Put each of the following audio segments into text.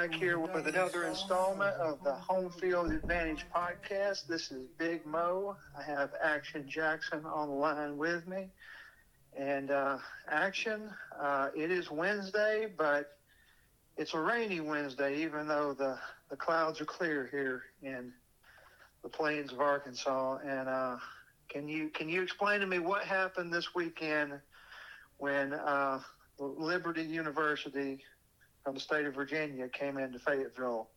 back here with another installment of the Home Field Advantage podcast. This is Big Mo. I have Action Jackson on the line with me. And uh, Action, uh, it is Wednesday, but it's a rainy Wednesday, even though the, the clouds are clear here in the plains of Arkansas. And uh, can you can you explain to me what happened this weekend when uh, Liberty University from the state of Virginia came into Fayetteville,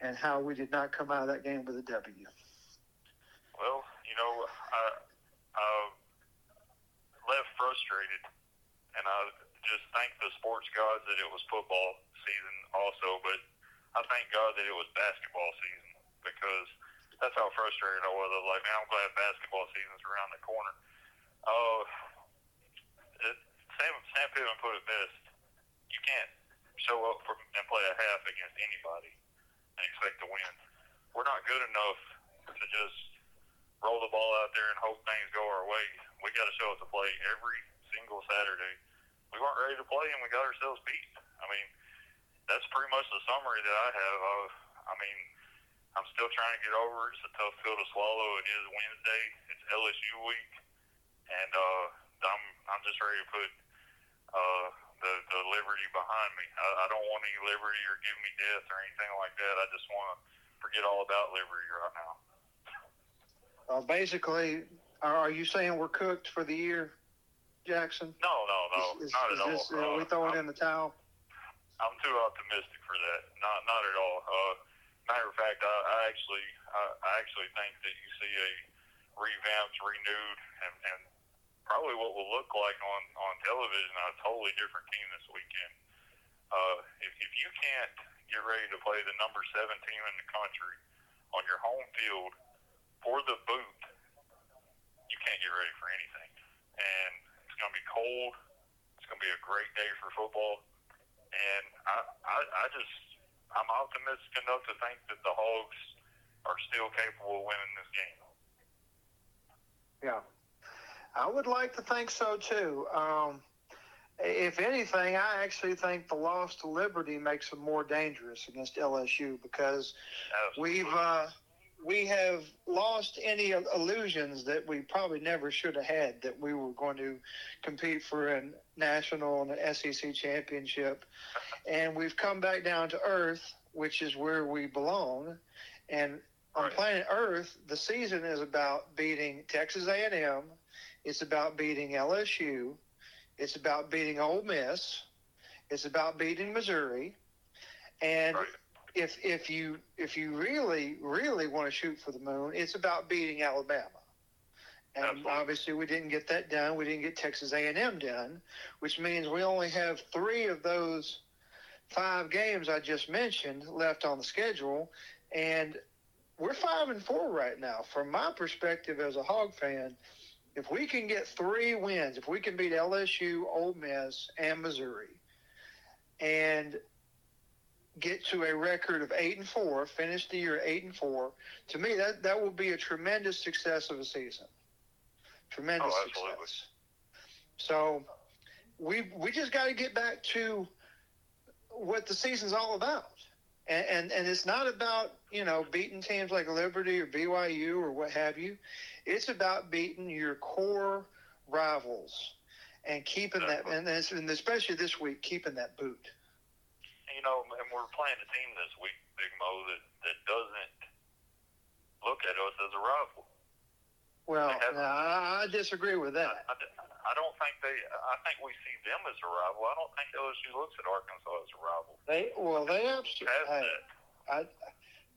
and how we did not come out of that game with a W? Well, you know, I, I left frustrated, and I just thank the sports gods that it was football season also, but I thank God that it was basketball season because that's how frustrated I was. I was like, man, I'm glad basketball season's around the corner. Uh, it, Sam, Sam Pittman put it best. You can't show up for, and play a half against anybody and expect to win. We're not good enough to just roll the ball out there and hope things go our way. We got to show up to play every single Saturday. We weren't ready to play and we got ourselves beat. I mean, that's pretty much the summary that I have. I, I mean, I'm still trying to get over it. It's a tough pill to swallow. It is Wednesday. It's LSU week, and uh, I'm I'm just ready to put uh, liberty behind me. I, I don't want any liberty or give me death or anything like that. I just want to forget all about liberty right now. Uh, basically, are you saying we're cooked for the year, Jackson? No, no, no, is, is, not is at this, all. Uh, we throwing I'm, in the towel? I'm too optimistic for that. Not not at all. Uh, matter of fact, I, I actually I, I actually think that you see a revamped, renewed, and, and probably what will look like on on television a totally different team this weekend. Uh, if, if you can't get ready to play the number seven team in the country on your home field for the boot, you can't get ready for anything. And it's going to be cold. It's going to be a great day for football. And I, I, I just, I'm optimistic enough to think that the Hogs are still capable of winning this game. Yeah. I would like to think so too. Um, if anything, I actually think the loss to Liberty makes them more dangerous against LSU because we've uh, we have lost any illusions that we probably never should have had that we were going to compete for a national and an SEC championship, and we've come back down to earth, which is where we belong, and on planet Earth, the season is about beating Texas A&M. It's about beating LSU. It's about beating Ole Miss. It's about beating Missouri. And Right. if if you if you really really want to shoot for the moon, it's about beating Alabama. And Absolutely. obviously, we didn't get that done. We didn't get Texas A&M done, which means we only have three of those five games I just mentioned left on the schedule, and we're five and four right now. From my perspective as a Hog fan, if we can get three wins, if we can beat LSU, Ole Miss, and Missouri, and get to a record of eight and four, finish the year eight and four, to me that that will be a tremendous success of a season. Tremendous Oh, success. So we we just got to get back to what the season's all about. And, and and it's not about you know beating teams like Liberty or BYU or what have you. It's about beating your core rivals and keeping that, and, and especially this week, keeping that boot. you know, and we're playing a team this week, Big Mo, that, that doesn't look at us as a rival. Well, no, I, I disagree with that. I, I don't think they. I think we see them as a rival. I don't think LSU looks at Arkansas as a rival. They well, they absolutely. Hey, I,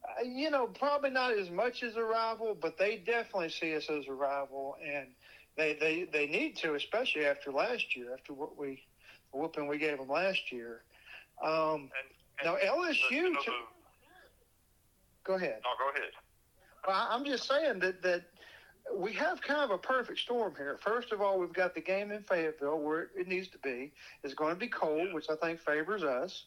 I, you know, probably not as much as a rival, but they definitely see us as a rival, and they they, they need to, especially after last year, after what we the whooping we gave them last year. Um, and, and now the- LSU. know, to- go ahead. no, go ahead. I- I'm just saying that that we have kind of a perfect storm here. First of all, we've got the game in Fayetteville where it needs to be. It's going to be cold, which I think favors us.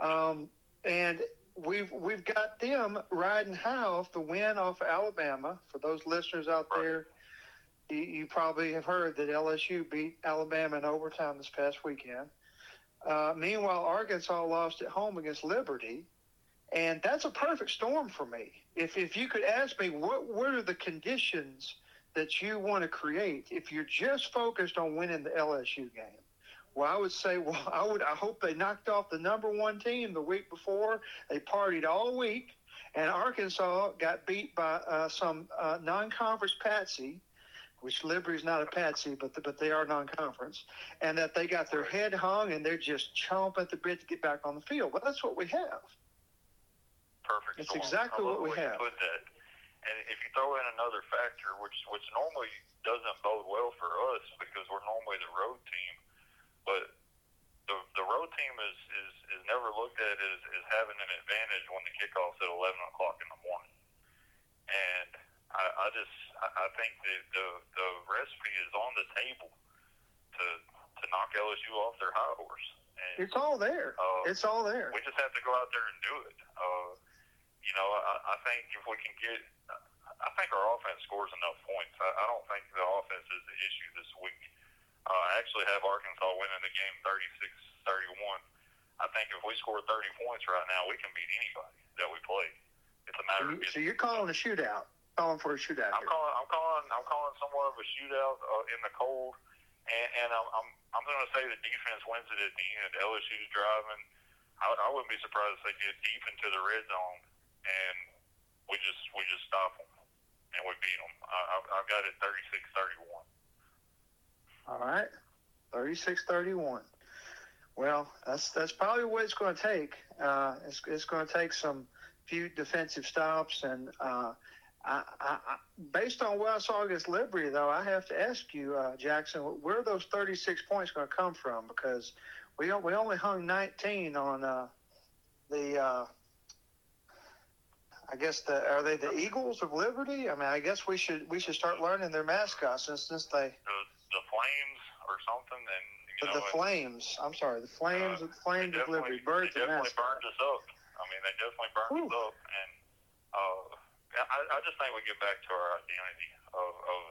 Um, and we've we've got them riding high off the win off Alabama. For those listeners out there, you, you probably have heard that LSU beat Alabama in overtime this past weekend. Uh, meanwhile, Arkansas lost at home against Liberty, and that's a perfect storm for me. If if you could ask me what what are the conditions that you want to create if you're just focused on winning the LSU game. Well, I would say, well, I would. I hope they knocked off the number one team the week before. They partied all week, and Arkansas got beat by uh, some uh, non-conference patsy, which Liberty's not a patsy, but the, but they are non-conference, and that they got their head hung and they're just chomping at the bit to get back on the field. Well, that's what we have. Perfect. It's exactly what we have. Put that. And if you throw in another factor, which which normally doesn't bode well for us because we're normally the road team, but the the road team is is, is never looked at as, as having an advantage when the kickoff's at eleven o'clock in the morning. And I, I just I think that the the recipe is on the table to to knock LSU off their high horse. And, it's all there. Uh, it's all there. We just have to go out there and do it. Uh, you know, I, I think if we can get I think our offense scores enough points. I, I don't think the offense is the issue this week. Uh, I actually have Arkansas winning the game 36-31. I think if we score 30 points right now, we can beat anybody that we play. It's a matter so, you, of so you're calling a shootout. Calling for a shootout. I'm here. calling. I'm calling. I'm calling somewhat of a shootout uh, in the cold, and, and I'm I'm, I'm going to say the defense wins it at the end. LSU's driving. I, I wouldn't be surprised if they get deep into the red zone, and we just we just stop them and we beat them. I, I've got it 36-31. All right, 36-31. Well, that's that's probably what it's going to take. Uh, it's it's going to take some few defensive stops, and uh, I, I, I, based on what I saw against Liberty, though, I have to ask you, uh, Jackson, where are those 36 points going to come from? Because we we only hung 19 on uh, the uh, I guess the are they the Eagles of Liberty? I mean, I guess we should we should start learning their mascot since since they the, the Flames or something. And you know, the Flames. I'm sorry, the Flames. Uh, the Flames of Liberty. Birds they definitely burned us up. I mean, they definitely burned Ooh. us up, and uh, I, I just think we get back to our identity of of,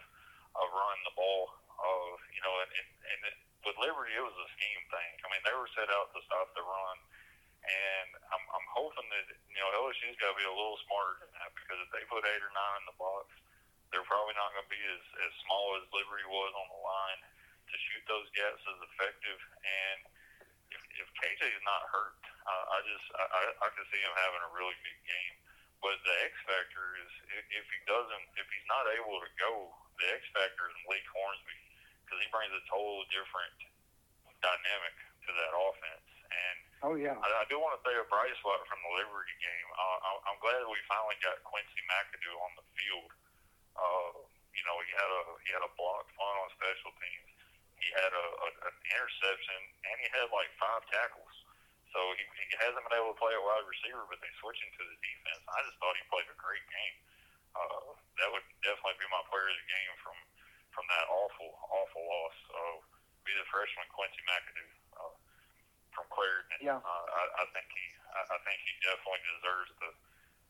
of running the ball. Of you know, and and, and it, with Liberty, it was a scheme thing. I mean, they were set out to stop the run and I'm, I'm hoping that you know LSU's got to be a little smarter than that because if they put eight or nine in the box, they're probably not going to be as, as small as Liberty was on the line to shoot those gaps as effective. And if, if KJ's not hurt, uh, I just I, I, I can see him having a really big game. But the X factor is if, if he doesn't, if he's not able to go, the X factor is Malik Hornsby because he brings a total different dynamic to that offense. And Oh yeah. I, I do want to say a bright spot from the Liberty game. Uh, I'm glad we finally got Quincy McAdoo on the field. Uh, you know, he had a he had a blocked punt on special teams. He had a, a an interception, and he had like five tackles. So he, he hasn't been able to play at wide receiver, but they switching to the defense. I just thought he played a great game. Uh, that would definitely be my player of the game from from that awful awful loss. So be the freshman Quincy McAdoo from Clarendon. Yeah. Uh, I, I think he, I, I think he definitely deserves the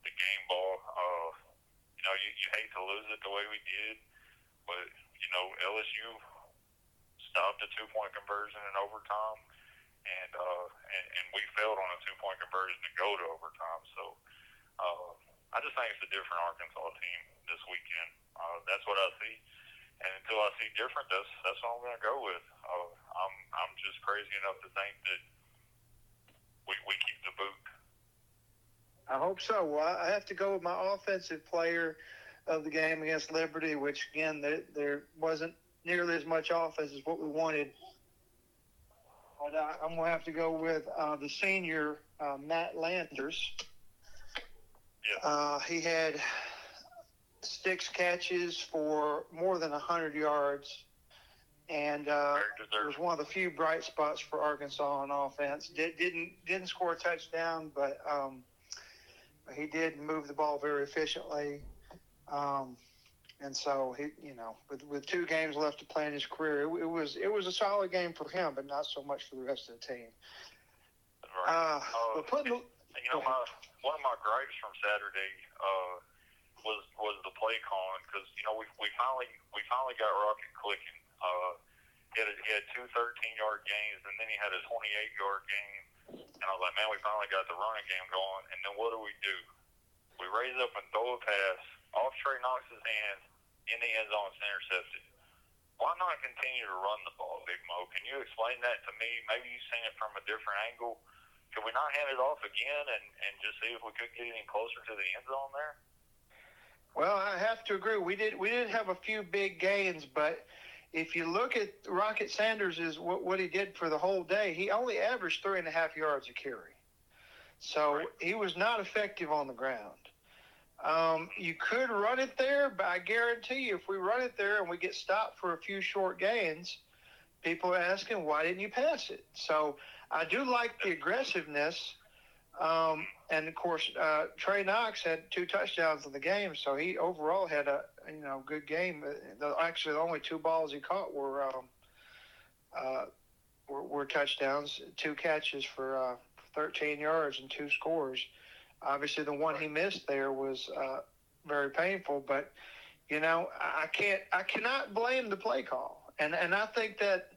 the game ball. Uh, you know, you, you hate to lose it the way we did, but you know LSU stopped a two point conversion in overtime, and uh, and, and we failed on a two point conversion to go to overtime. So. Uh, I just think it's a different Arkansas team this weekend. Uh, that's what I see, and until I see different, that's that's what I'm going to go with. Uh, I'm I'm just crazy enough to think that we, we keep the boot. I hope so. Well, I have to go with my offensive player of the game against Liberty, which again there, there wasn't nearly as much offense as what we wanted. But I, I'm going to have to go with uh, the senior uh, Matt Landers. Yeah. Uh, he had six catches for more than 100 yards and uh, it was one of the few bright spots for Arkansas on offense. Did, didn't didn't score a touchdown, but um, he did move the ball very efficiently. Um, and so he, you know, with, with two games left to play in his career, it, it, was it was a solid game for him, but not so much for the rest of the team. Right. Uh, uh, but putting, you know, my, one of my gripes from Saturday uh, was was the play calling because you know we we finally we finally got Rocket clicking uh, He had, he had two 13-yard games, and then he had a 28-yard game. And I was like, man, we finally got the running game going. And then what do we do? We raise up and throw a pass off Trey Knox's hands in the end zone. It's intercepted. Why not continue to run the ball, Big Mo? Can you explain that to me? Maybe you've seen it from a different angle. Could we not hand it off again and, and just see if we could get any closer to the end zone there? Well, I have to agree. We did we did have a few big gains, but if you look at Rocket Sanders is what, what he did for the whole day, he only averaged three and a half yards a carry. So right. he was not effective on the ground. Um, you could run it there, but I guarantee you, if we run it there and we get stopped for a few short gains, people are asking, why didn't you pass it? So I do like the aggressiveness. Um, and of course, uh, Trey Knox had two touchdowns in the game, so he overall had a you know good game. The, actually, the only two balls he caught were um, uh, were, were, touchdowns, two catches for uh, 13 yards and two scores. Obviously, the one he missed there was uh, very painful, but you know I can't I cannot blame the play call, and and I think that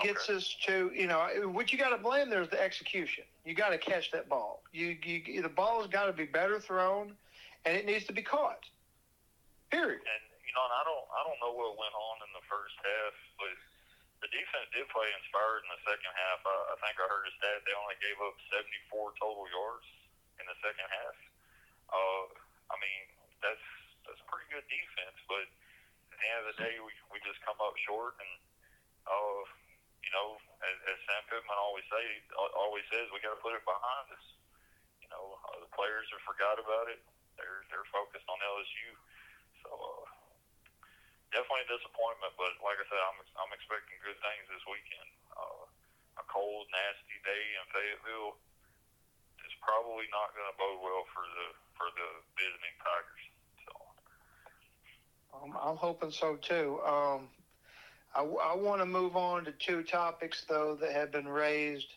gets okay. us to you know what you got to blame there is the execution. You got to catch that ball. You, you the ball has got to be better thrown, and it needs to be caught. Period. And you know, and I don't I don't know what went on in the first half, but the defense did play inspired in the second half. I, I think I heard a stat they only gave up 74 total yards in the second half. Uh, I mean, that's that's pretty good defense, but at the end of the day, we we just come up short and. Uh, you know, as, as Sam Pittman always say, always says, we got to put it behind us. You know, uh, the players have forgot about it. They're they're focused on LSU. So uh, definitely a disappointment, but like I said, I'm I'm expecting good things this weekend. Uh, a cold, nasty day in Fayetteville is probably not going to bode well for the for the visiting Tigers. So. Um, I'm hoping so too. Um, I, I want to move on to two topics, though, that have been raised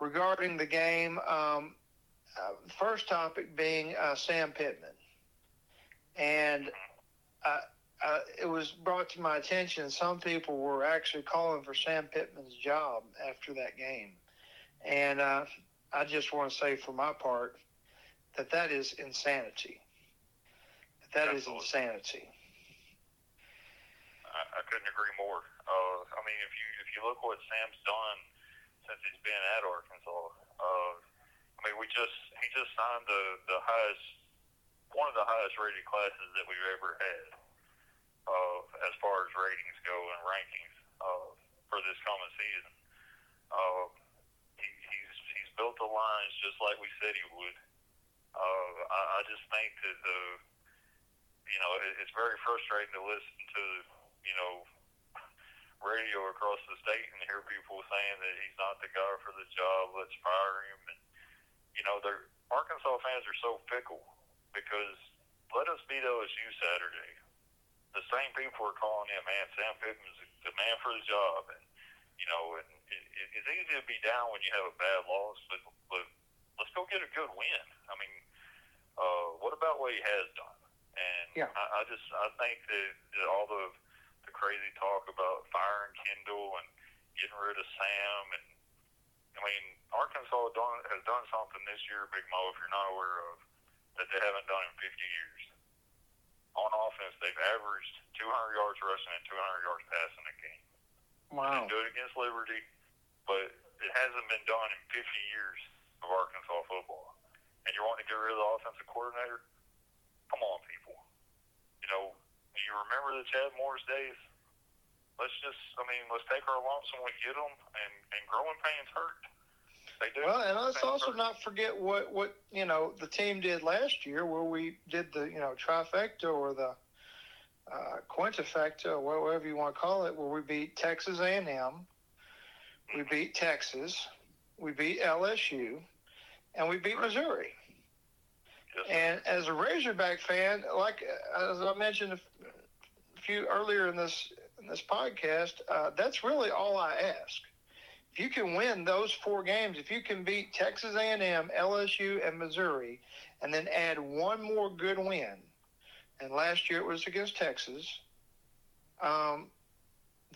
regarding the game. Um, uh, first topic being uh, Sam Pittman. And uh, uh, it was brought to my attention some people were actually calling for Sam Pittman's job after that game. And uh, I just want to say, for my part, that that is insanity. That Absolutely. is insanity. Couldn't agree more. Uh, I mean, if you if you look what Sam's done since he's been at Arkansas, uh, I mean, we just he just signed the the highest one of the highest rated classes that we've ever had uh, as far as ratings go and rankings uh, for this coming season. Uh, he, he's he's built the lines just like we said he would. Uh, I, I just think that the you know it, it's very frustrating to listen to you know, radio across the state and hear people saying that he's not the guy for the job, let's fire him. And, you know, they're, Arkansas fans are so fickle because let us beat LSU Saturday. The same people are calling him, man, Sam Pittman's the man for the job. And, you know, and it, it, it's easy to be down when you have a bad loss, but, but let's go get a good win. I mean, uh, what about what he has done? And yeah. I, I just, I think that, that all the, the crazy talk about firing Kendal and getting rid of Sam. And I mean, Arkansas done, has done something this year, Big Mo, if you're not aware of, that they haven't done in 50 years. On offense, they've averaged 200 yards rushing and 200 yards passing a game. Wow. They do it against Liberty, but it hasn't been done in 50 years of Arkansas football. And you're wanting to get rid of the offensive coordinator? Come on, people. You know, do you remember the Chad Morris days? Let's just, I mean, let's take our lumps when we get them, and, and growing pains hurt. They do. Well, and let's also hurt. not forget what, what, you know, the team did last year where we did the, you know, trifecta or the uh, quintifecta, or whatever you want to call it, where we beat Texas A&M, we mm-hmm. beat Texas, we beat LSU, and we beat Missouri. And as a Razorback fan, like as I mentioned few earlier in this in this podcast, uh, that's really all I ask. If you can win those four games, if you can beat Texas A&M, LSU, and Missouri, and then add one more good win, and last year it was against Texas, um,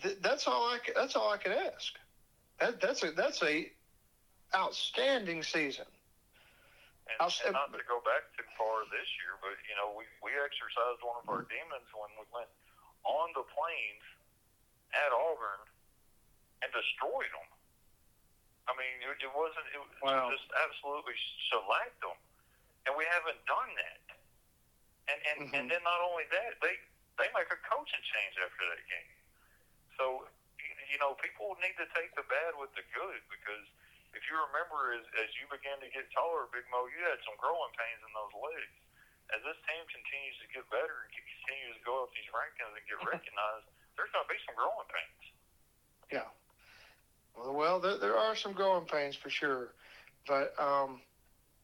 th- that's all I. That's all I could ask. That, that's a that's a outstanding season. And, and not to go back too far this year, but you know, we we exercised one of our demons when we went on the plains at Auburn and destroyed them. I mean, it, it wasn't. It wow. just absolutely shellacked them, and we haven't done that. And and mm-hmm. and then not only that, they they make a coaching change after that game. So you know, people need to take the bad with the good because if you remember, as, as you began to get taller, Big Mo, you had some growing pains in those legs. As this team continues to get better and continues to go up these rankings and get recognized, there's going to be some growing pains. Yeah. Well, there, there are some growing pains for sure, but um,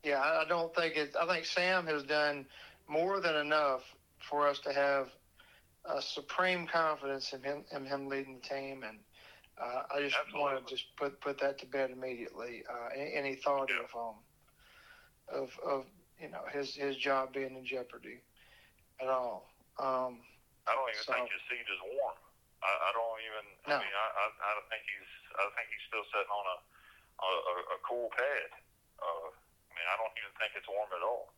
yeah, I don't think it. I think Sam has done more than enough for us to have a supreme confidence in him, in him leading the team, and uh, I just want to just put put that to bed immediately. Uh, any thought yeah. of um of of you know his his job being in jeopardy at all. Um, I don't even so, think his seat is warm. I, I don't even. No. I mean, I, I I don't think he's I think he's still sitting on a a, a cool pad. Uh, I mean, I don't even think it's warm at all.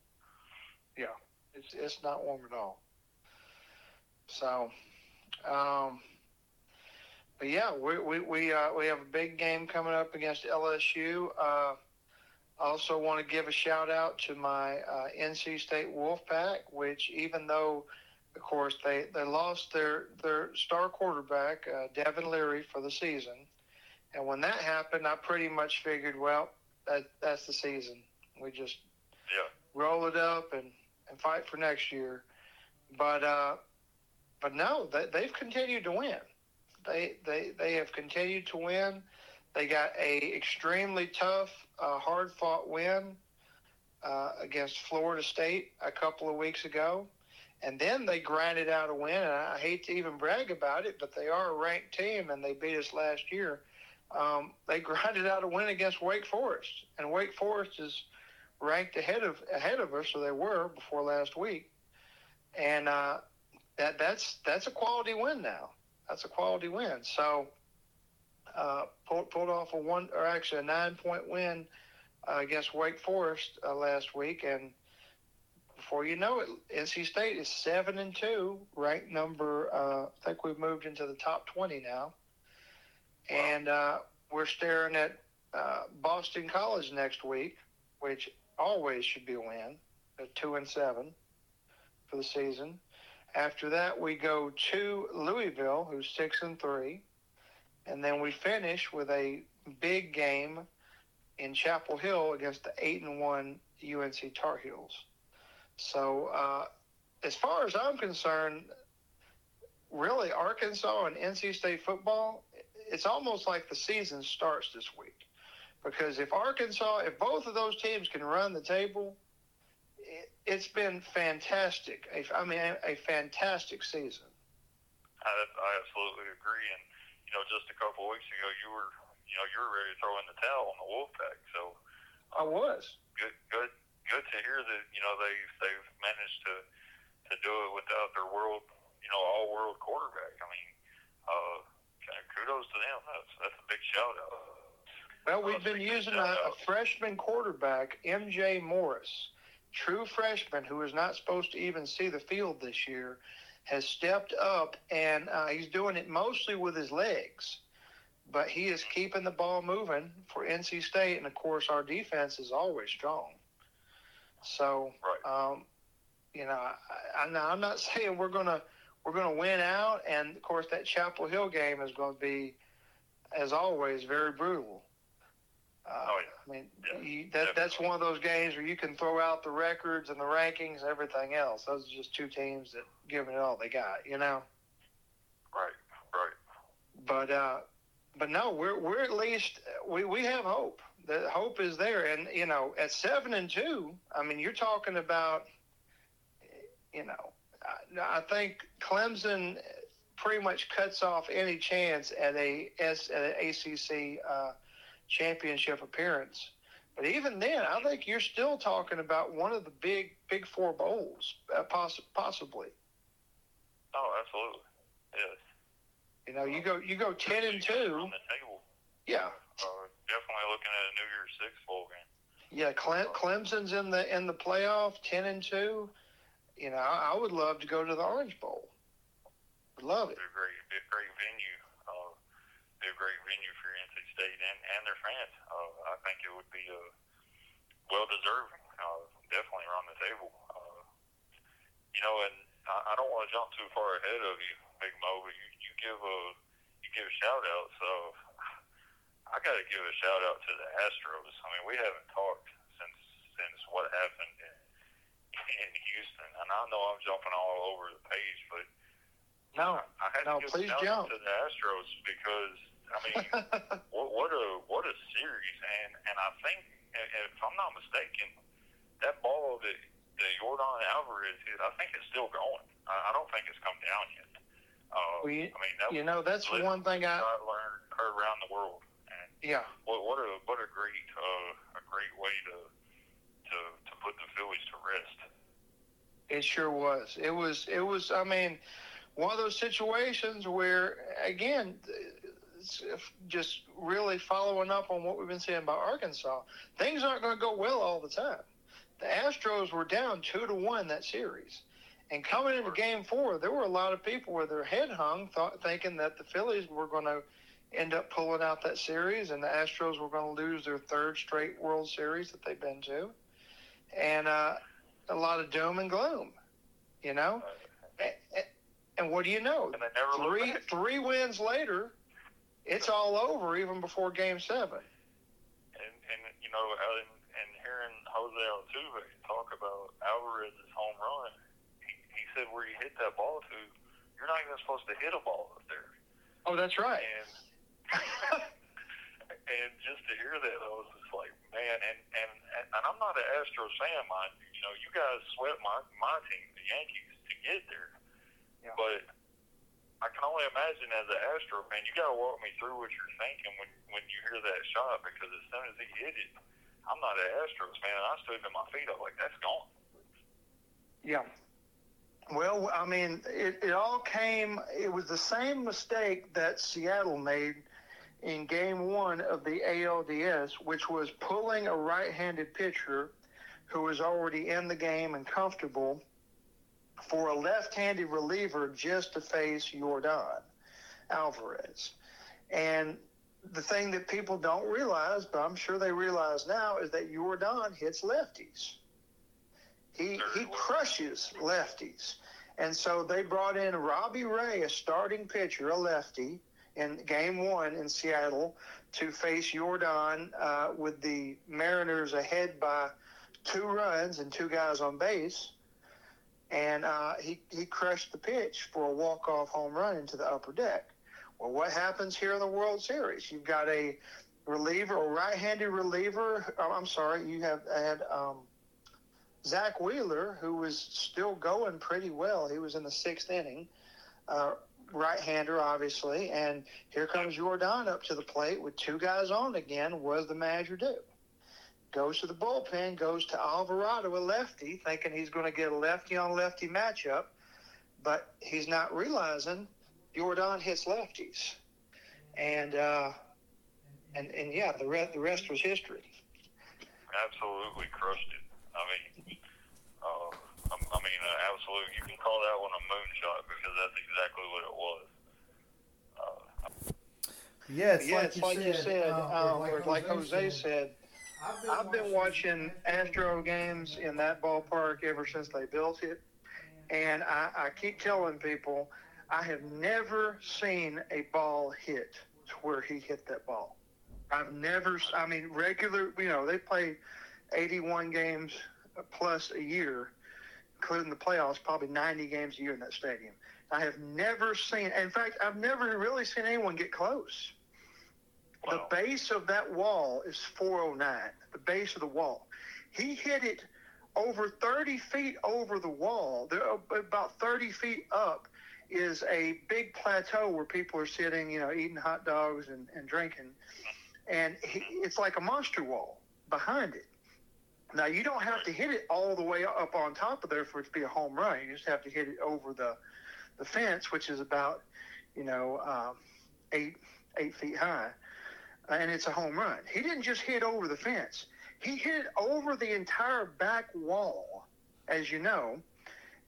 Yeah, it's it's not warm at all. So, um, but yeah, we we we, uh, we have a big game coming up against LSU. Uh, also, want to give a shout out to my uh, NC State Wolfpack, which even though, of course, they, they lost their their star quarterback uh, Devin Leary for the season, and when that happened, I pretty much figured, well, that that's the season. We just yeah. roll it up and, and fight for next year. But uh, but no, they, they've continued to win. They they they have continued to win. They got a extremely tough, uh, hard fought win uh, against Florida State a couple of weeks ago, and then they grinded out a win. And I hate to even brag about it, but they are a ranked team, and they beat us last year. Um, they grinded out a win against Wake Forest, and Wake Forest is ranked ahead of ahead of us, or they were before last week, and uh, that that's that's a quality win now that's a quality win. So uh, pulled, pulled off a one or actually a nine point win uh, against Wake Forest uh, last week, and before you know it, NC State is seven and two, ranked number. Uh, I think we've moved into the top twenty now, and uh, we're staring at uh, Boston College next week, which always should be a win. They're two and seven for the season. After that, we go to Louisville, who's six and three, and then we finish with a big game in Chapel Hill against the eight and one UNC Tar Heels. So, uh, as far as I'm concerned, really Arkansas and NC State football, it's almost like the season starts this week. Because if Arkansas, if both of those teams can run the table, it's been fantastic. I mean, a fantastic season. I, I absolutely agree. And know, just a couple of weeks ago, you were you know you were ready to throw in the towel on the Wolfpack. So I was good. Good. Good to hear that you know they they've managed to to do it without their world you know all world quarterback. I mean, uh, kudos to them. That's that's a big shout out. Well, we've been using a, a freshman quarterback, MJ Morris true freshman who is not supposed to even see the field this year has stepped up and uh, he's doing it mostly with his legs. But he is keeping the ball moving for NC State, and of course, our defense is always strong. So, right. um, you know, I, I, I'm not saying we're gonna we're gonna win out, and of course, that Chapel Hill game is going to be, as always, very brutal. Uh, oh yeah. I mean, yeah, you, that that's one of those games where you can throw out the records and the rankings, and everything else. Those are just two teams that give it all they got, you know. Right, right. But uh, but no, we're we're at least we we have hope. The hope is there, and you know, at seven and two, I mean, you're talking about, you know, I, I think Clemson pretty much cuts off any chance at a S at an ACC. Uh, championship appearance. But even then, I think you're still talking about one of the big big four bowls, uh, poss- possibly. Oh, absolutely, yes. You know, you go you go ten and two. On the table. Yeah. Uh, definitely looking at a New Year's Six bowl game. Yeah, Cle- Clemson's in the in the playoff, ten and two. You know, I, I would love to go to the Orange Bowl. Would love it. Be a great, a great venue. Uh, be a great venue State and, and their fans. Uh, I think it would be uh, well deserving. Uh, definitely around the table. Uh, you know, and I, I don't want to jump too far ahead of you, Big Mo, but you, you give a you give a shout out. So I got to give a shout out to the Astros. I mean, we haven't talked since since what happened in, in Houston, and I know I'm jumping all over the page, but No, I had No, to give please shout jump. out to the Astros because I mean, what, what a what a series, and and I think if I'm not mistaken, that ball that that Yordan Alvarez hit, I think it's still going. I, I don't think it's come down yet. Uh, Well, you- I mean, that you know that's one thing I I learned around the world, and yeah. what what a what a great uh, a great way to to to put the Phillies to rest. It sure was. It was. It was. I mean, one of those situations where, again, just really following up on what we've been saying about Arkansas. Things aren't going to go well all the time. The Astros were down two to one that series, and coming into Game Four, there were a lot of people with their head hung, thought, thinking that the Phillies were going to end up pulling out that series, and the Astros were going to lose their third straight World Series that they've been to, and uh, a lot of doom and gloom, you know. A- a- And what do you know? And Three three wins later, it's all over even before Game Seven. And and you know, uh, and, and hearing Jose Altuve talk about Alvarez's home run, he, he said where you hit that ball to, you're not even supposed to hit a ball up there. Oh, that's right. And and just to hear that, I was just like, man. And and and I'm not an Astros fan, mind you. You know, you guys sweat my my team, the Yankees, to get there. Yeah. But I can only imagine as an Astro fan, you got to walk me through what you're thinking when when you hear that shot because as soon as he hit it, I'm not an Astros fan, and I stood to my feet. I was like, that's gone. Yeah. Well, I mean, it, it all came, it was the same mistake that Seattle made in game one of the ALDS, which was pulling a right handed pitcher who was already in the game and comfortable for a left handed reliever just to face Yordan Alvarez. And the thing that people don't realize, but I'm sure they realize now, is that Yordan hits lefties. He he crushes lefties. And so they brought in Robbie Ray, a starting pitcher, a lefty, in game one in Seattle to face Yordan uh, with the Mariners ahead by two runs and two guys on base. And uh, he, he crushed the pitch for a walk-off home run into the upper deck. Well, what happens here in the World Series? You've got a reliever, a right-handed reliever. oh, I'm sorry, you have had um, Zack Wheeler, who was still going pretty well. He was in the sixth inning, uh, right-hander, obviously. And here comes Yordan up to the plate with two guys on again. What does the manager do? Goes to the bullpen, goes to Alvarado, a lefty, thinking he's going to get a lefty-on-lefty matchup, but he's not realizing Yordan hits lefties, and uh, and and yeah, the rest the rest was history. Absolutely crushed it. I mean, uh, I, I mean, uh, absolutely. You can call that one a moonshot because that's exactly what it was. Uh, Yeah, it's yeah, like it's you like said. you said, uh, um, or like Jose said. I've been watching Astro games in that ballpark ever since they built it, and I, I keep telling people I have never seen a ball hit to where he hit that ball. I've never. I mean, regular. You know, they play 81 games plus a year, including the playoffs, probably 90 games a year in that stadium. I have never seen. In fact, I've never really seen anyone get close. The base of that wall is 409. The base of the wall. He hit it over 30 feet over the wall. There, about 30 feet up is a big plateau where people are sitting, you know, eating hot dogs and, and drinking. And he, it's like a monster wall behind it. Now, you don't have to hit it all the way up on top of there for it to be a home run. You just have to hit it over the, the fence, which is about, you know, um, eight eight feet high, and it's a home run. He didn't just hit over the fence; he hit over the entire back wall, as you know,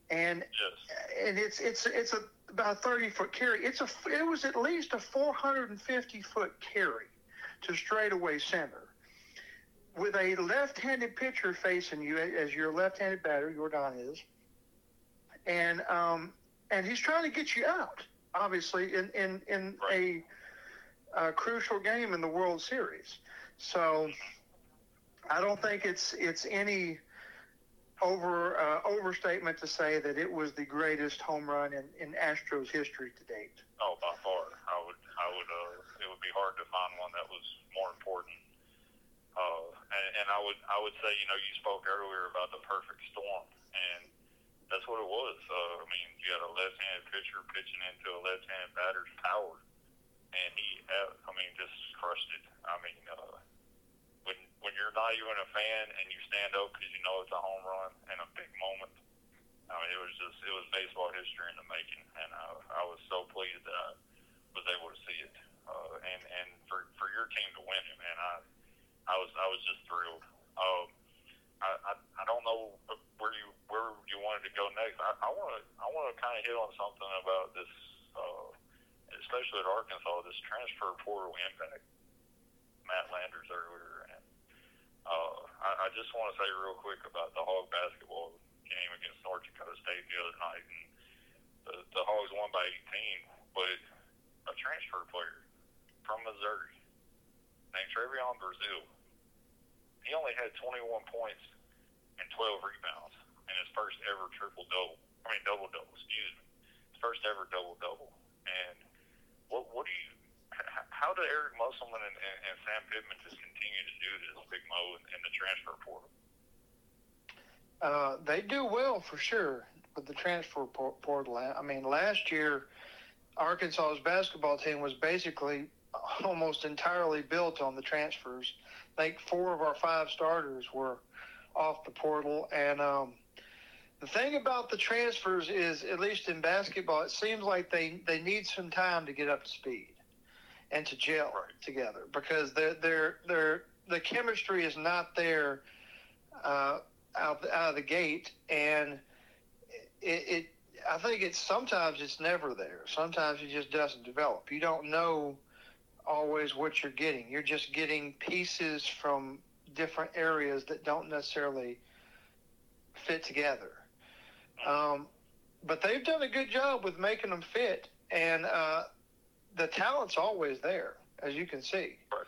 and yes. and it's it's it's a about a thirty foot carry. It's a it was at least a four hundred and fifty foot carry to straightaway center. With a left-handed pitcher facing you, as your left-handed batter, Yordan is, and um, and he's trying to get you out, obviously, in in in Right. A, crucial game in the World Series. So I don't think it's it's any over uh, overstatement to say that it was the greatest home run in, in Astros history to date. Oh, by far, I would, I would, uh, it would be hard to find one that was more important. Uh, and, and I would, I would say, you know, you spoke earlier about the perfect storm, and that's what it was. Uh, I mean, you had a left-handed pitcher pitching into a left-handed batter's power, and he, uh, I mean, just crushed it. I mean, uh, when when you're not even a fan and you stand up because you know it's a home run and a big moment. I mean, it was just it was baseball history in the making, and I, I was so pleased that I was able to see it, uh, and and for for your team to win it, man, I I was I was just thrilled. Um, I, I I don't know where you where you wanted to go next. I want to I want to kind of hit on something about this, uh, especially at Arkansas, this transfer portal impact. Matt Landers earlier, and uh, I, I just want to say real quick about the Hog basketball game against North Dakota State the other night. And the, the Hogs won by 18, but a transfer player from Missouri named Trevion Brazile, he only had 21 points and 12 rebounds in his first ever triple double. I mean double double. Excuse me, first ever double double. And what what do you? How do Eric Musselman and, and, and Sam Pittman just continue to do this, Big Mo, in, the transfer portal? Uh, they do well for sure with the transfer portal. I mean, last year, Arkansas's basketball team was basically almost entirely built on the transfers. I think four of our five starters were off the portal. And um, the thing about the transfers is, at least in basketball, it seems like they, they need some time to get up to speed and to gel together because they're, they're, they're, the chemistry is not there uh, out, out of the gate. And it, it, I think it's sometimes it's never there. Sometimes it just doesn't develop. You don't know always what you're getting. You're just getting pieces from different areas that don't necessarily fit together. Um, but they've done a good job with making them fit, and uh, the talent's always there, as you can see. Right.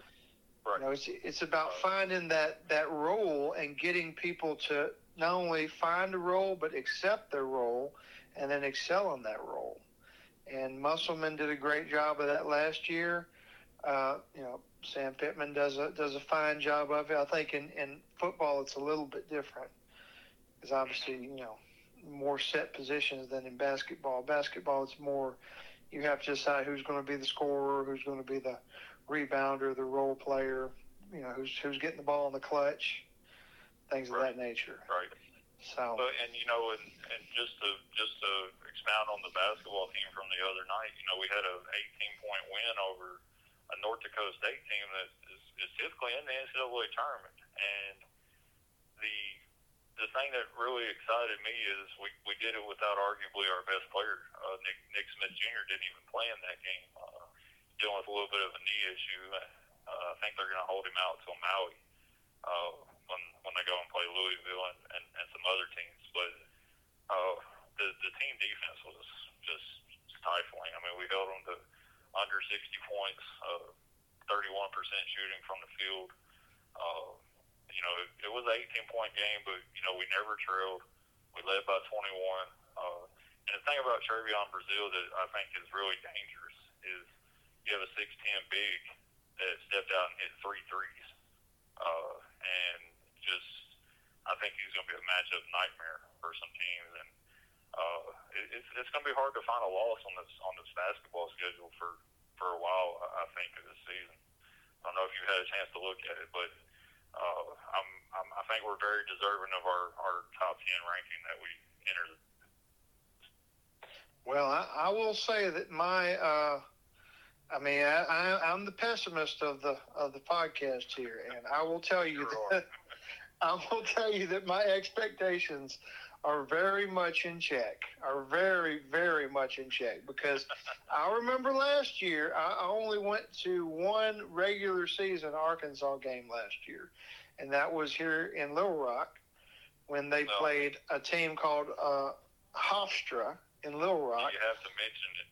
You know, it's it's about finding that that role and getting people to not only find a role but accept their role and then excel in that role. And Musselman did a great job of that last year. Uh, you know, Sam Pittman does a does a fine job of it. I think in, in football it's a little bit different because obviously you know more set positions than in basketball. Basketball it's more you have to decide who's going to be the scorer, who's going to be the rebounder, the role player, you know, who's who's getting the ball in the clutch, things of that nature. Right. So But and you know, and, and just to just to expound on the basketball team from the other night, you know, we had a 18 point win over a North Dakota State team that is, is typically in the NCAA tournament. And the the thing that really excited me is we we did it without arguably our best player. Uh, Nick Nick Smith Jr. didn't even play in that game, uh, dealing with a little bit of a knee issue. Uh, I think they're going to hold him out till Maui. Uh, when when they go and play Louisville and, and, and some other teams. But uh, the the team defense was just stifling. I mean, we held them to under 60 points, uh, 31% shooting from the field. Uh, you know, it, it was an 18 point game, but you know we never trailed. We led by 21. Uh, and the thing about Trevion Brazile that I think is really dangerous is you have a 6'10 big that stepped out and hit three threes. Uh, and just I think he's going to be a matchup nightmare for some teams, and uh, it, it's it's going to be hard to find a loss on this on this basketball schedule for for a while. I think of this season. I don't know if you had a chance to look at it, but uh, I'm, I'm I think we're very deserving of our our top ten ranking that we entered. Well, I, I will say that my, uh, I mean, I, I, I'm the pessimist of the of the podcast here, and I will tell you that I will tell you that my expectations are very much in check. Are very, very much in check because I remember last year I only went to one regular season Arkansas game last year, and that was here in Little Rock when they No. played a team called uh, Hofstra in Little Rock. You have to mention it.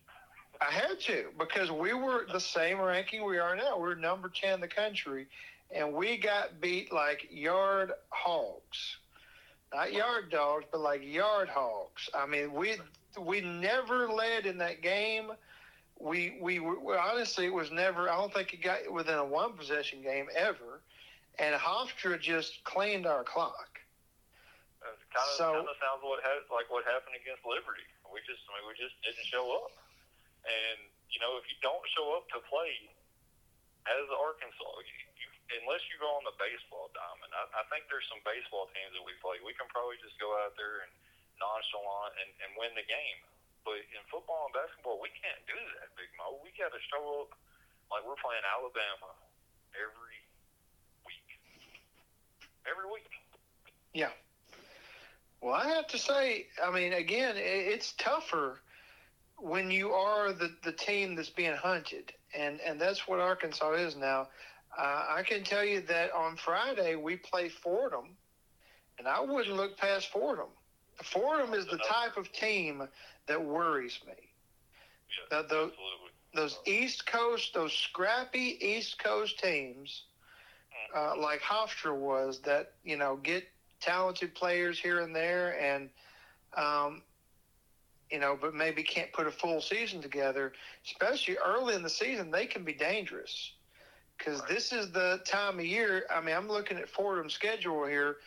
I had to because we were the same ranking we are now. We're number 10 in the country, and we got beat like yard hogs. Not yard dogs, but like yard hogs. I mean, we we never led in that game. We we were honestly, it was never. I don't think it got within a one possession game ever. And Hofstra just cleaned our clock. It kind of So- kind of sounds what ha- like what happened against Liberty. We just I mean we just didn't show up, and you know if you don't show up to play as Arkansas, you, you, unless you go on the baseball diamond, I, I think there's some baseball teams that we play. We can probably just go out there and nonchalant and, and win the game. But in football and basketball, we can't do that, Big Mo. We got to show up like we're playing Alabama every week. Every week. Yeah. Well, I have to say, I mean, again, it's tougher when you are the, the team that's being hunted, and and that's what Arkansas is now. Uh, I can tell you that on Friday we play Fordham, and I wouldn't look past Fordham. Fordham is the type of team that worries me. That the- absolutely. Those East Coast, those scrappy East Coast teams, uh, like Hofstra was, that you know get talented players here and there, and um, you know, but maybe can't put a full season together. Especially early in the season, they can be dangerous because Right. this is the time of year. I mean, I'm looking at Fordham's schedule here.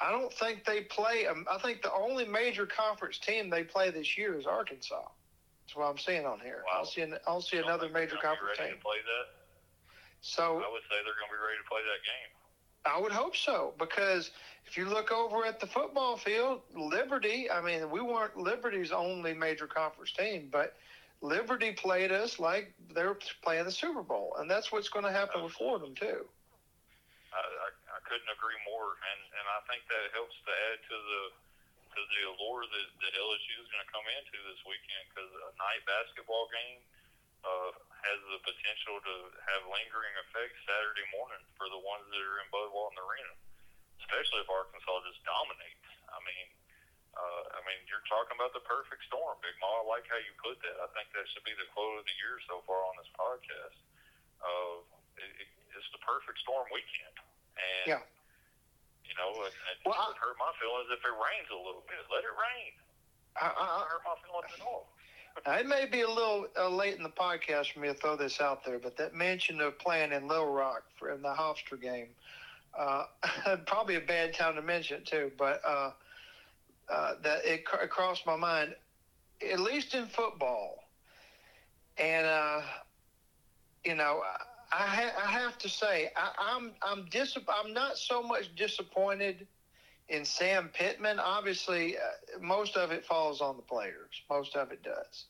I don't think they play. Um, I think the only major conference team they play this year is Arkansas. That's what I'm seeing on here. Wow. I'll see. An, I'll see don't another major conference ready team. To play that, So I would say they're going to be ready to play that game. I would hope so because if you look over at the football field, Liberty, I mean, we weren't Liberty's only major conference team, but Liberty played us like they were playing the Super Bowl, and that's what's going to happen with Fordham too. I, I, I couldn't agree more, and and I think that helps to add to the to the allure that, that LSU is going to come into this weekend because a night basketball game uh, has the potential to have lingering effects Saturday morning for the ones that are in Bud Walton Arena, especially if Arkansas just dominates. I mean. Uh, I mean, you're talking about the perfect storm, Big Mo. I like how you put that. I think that should be the quote of the year so far on this podcast. Uh, it, it, it's the perfect storm weekend, and Yeah. you know, it, it Well, I- hurt my feelings if it rains a little bit. Let it rain. I, doesn't I, hurt my feelings at all. It may be a little uh, late in the podcast for me to throw this out there, but that mention of playing in Little Rock for in the Hofstra game, uh, probably a bad time to mention it too, but uh, uh, that it, cr- it crossed my mind, at least in football, and uh, you know, I, ha- I have to say I, I'm I'm dis- I'm not so much disappointed in Sam Pittman. Obviously, uh, most of it falls on the players. Most of it does.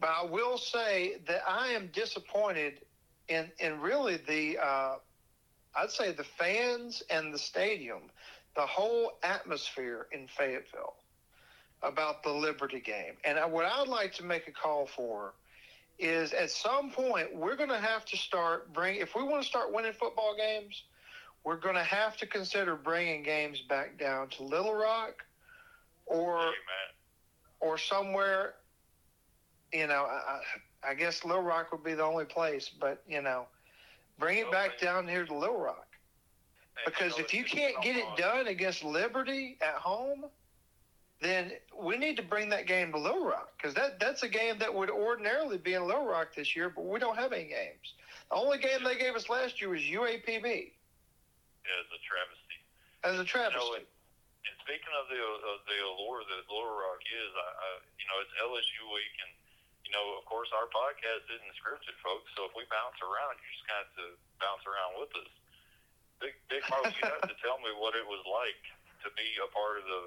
But I will say that I am disappointed in in really the uh, I'd say the fans and the stadium, the whole atmosphere in Fayetteville about the Liberty game. And I, what I'd like to make a call for is at some point we're going to have to start bring if we want to start winning football games, we're going to have to consider bringing games back down to Little Rock or man. or somewhere. You know, I, I guess Little Rock would be the only place, but you know, bring it back down here to Little Rock because if you can't get it done against Liberty at home, then we need to bring that game to Little Rock because that that's a game that would ordinarily be in Little Rock this year, but we don't have any games. The only game they gave us last year was UAPB yeah, it's a travesty. as a You know, travesty. and, speaking of the of the allure that Little Rock is, I, I you know it's LSU week, and you know of course our podcast isn't scripted, folks. So if we bounce around, you just got to bounce around with us. Big Big Mo, you have to tell me what it was like to be a part of the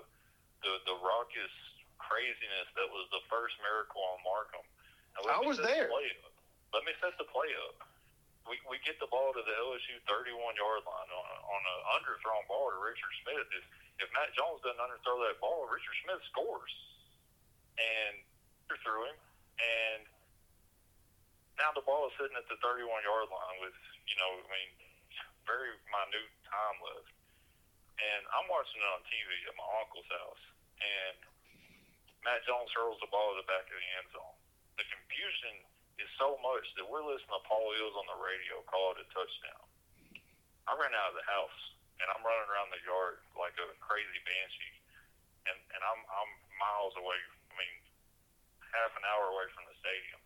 the, the raucous craziness that was the first miracle on Markham. I was there. The let me set the play up. We, we get the ball to the LSU 31 yard line on, a, on an underthrown ball to Richard Smith. If, if Matt Jones doesn't underthrow that ball, Richard Smith scores. And through him. And now the ball is sitting at the 31 yard line with, you know, I mean, very minute time left. And I'm watching it on TV at my uncle's house. And Matt Jones hurls the ball to the back of the end zone. The confusion is so much that we're listening to Paul Eells on the radio call it a touchdown. I ran out of the house and I'm running around the yard like a crazy banshee, and and I'm I'm miles away. I mean, half an hour away from the stadium.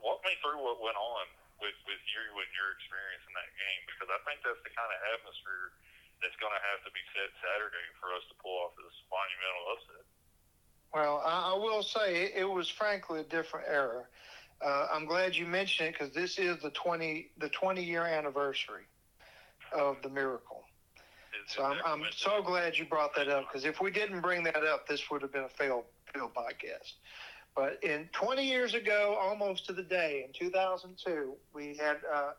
Walk me through what went on with with you and your experience in that game because I think that's the kind of atmosphere that's going to have to be set Saturday for us to pull off this monumental upset. Well, I, I will say it, it was frankly a different era. Uh, I'm glad you mentioned it because this is the 20 the 20 year anniversary of the miracle. So I'm, I'm so glad you brought that up because if we didn't bring that up, this would have been a failed failed podcast. But in 20 years ago, almost to the day, in 2002, we had uh,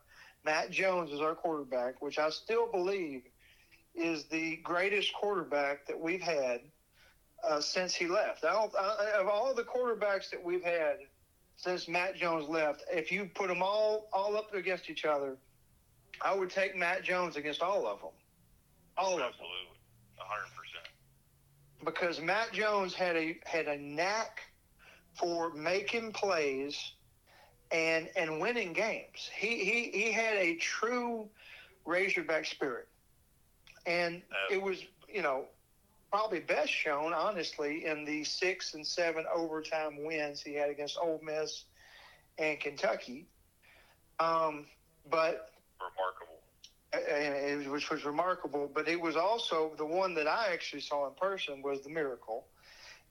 Matt Jones as our quarterback, which I still believe is the greatest quarterback that we've had uh, since he left. I don't, I, of all the quarterbacks that we've had since Matt Jones left, if you put them all all up against each other, I would take Matt Jones against all of them. All Absolutely. of them. Absolutely. hundred percent. Because Matt Jones had a had a knack for making plays and and winning games. He he he had a true Razorback spirit. And it was, you know, probably best shown, honestly, in the six and seven overtime wins he had against Ole Miss and Kentucky. Um, but remarkable, and it, which was remarkable. But it was also the one that I actually saw in person was the miracle,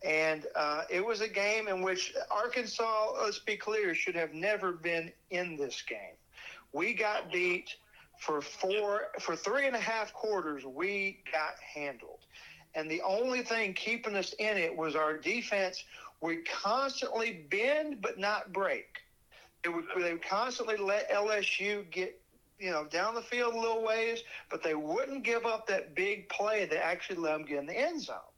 and uh, it was a game in which Arkansas, let's be clear, should have never been in this game. We got beat for four for three and a half quarters. We got handled and the only thing keeping us in it was our defense We constantly bend but not break. It would they would constantly let LSU get you know down the field a little ways, but they wouldn't give up that big play that actually let them get in the end zone.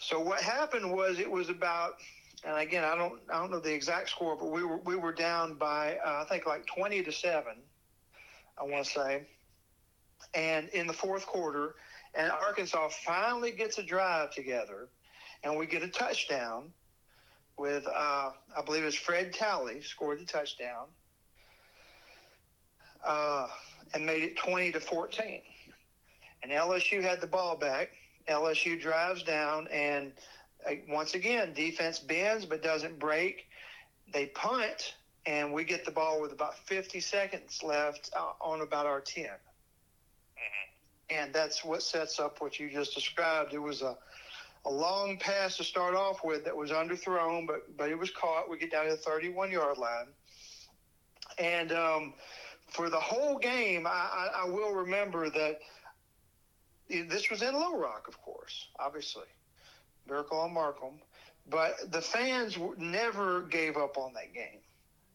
So what happened was it was about, and again I don't I don't know the exact score, but we were we were down by uh, I think like twenty to seven, I want to say, and in the fourth quarter and Arkansas finally gets a drive together, and we get a touchdown with, uh, I believe it's Fred Talley scored the touchdown uh, and made it 20 to 14. And LSU had the ball back. LSU drives down, and uh, once again, defense bends but doesn't break. They punt, and we get the ball with about 50 seconds left uh, on about our 10 and that's what sets up what you just described. It was a a long pass to start off with that was underthrown, but but it was caught. We get down to the 31 yard line, and um, for the whole game, I, I, I will remember that this was in Little Rock, of course, obviously, Miracle on Markham, but the fans never gave up on that game.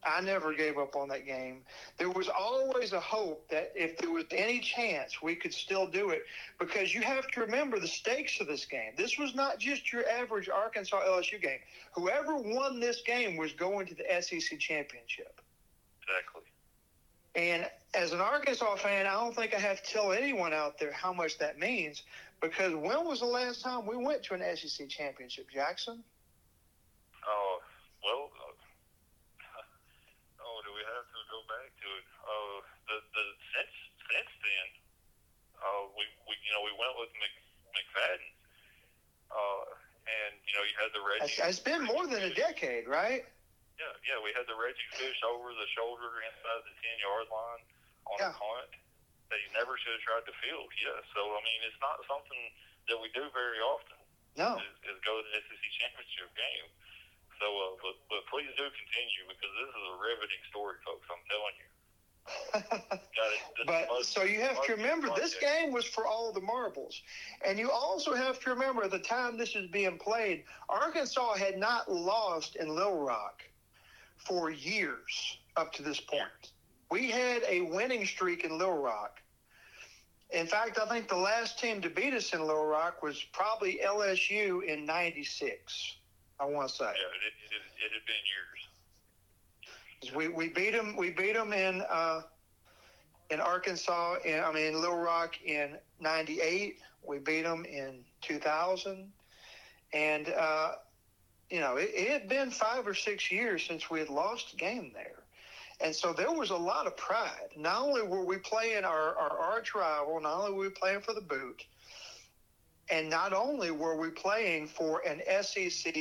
I never gave up on that game. There was always a hope that if there was any chance, we could still do it because you have to remember the stakes of this game. This was not just your average Arkansas LSU game. Whoever won this game was going to the SEC championship. Exactly. And as an Arkansas fan, I don't think I have to tell anyone out there how much that means because when was the last time we went to an SEC championship, Jackson? Oh, well, uh, oh, do we have to go back to it. Uh, the the since since then, uh, we we you know we went with Mc, McFadden, uh, and you know you had the Reggie. It's been more than a decade, right? Yeah, yeah. We had the Reggie Fish over the shoulder inside the ten yard line on yeah. a punt that he never should have tried to field. Yeah, so I mean it's not something that we do very often. No, is, is go to the SEC championship game. So, uh, but, but please do continue because this is a riveting story, folks. I'm telling you. but so you have to remember this game was for all the marbles, and you also have to remember at the time this is being played, Arkansas had not lost in Little Rock for years up to this point. We had a winning streak in Little Rock. In fact, I think the last team to beat us in Little Rock was probably LSU in '96. I want to say. Yeah, it, it, it had been years. We, we beat them. We beat them in uh, in Arkansas. In, I mean, Little Rock in '98. We beat them in 2000, and uh, you know it, it had been five or six years since we had lost a game there. And so there was a lot of pride. Not only were we playing our, our arch rival, not only were we playing for the boot, and not only were we playing for an SEC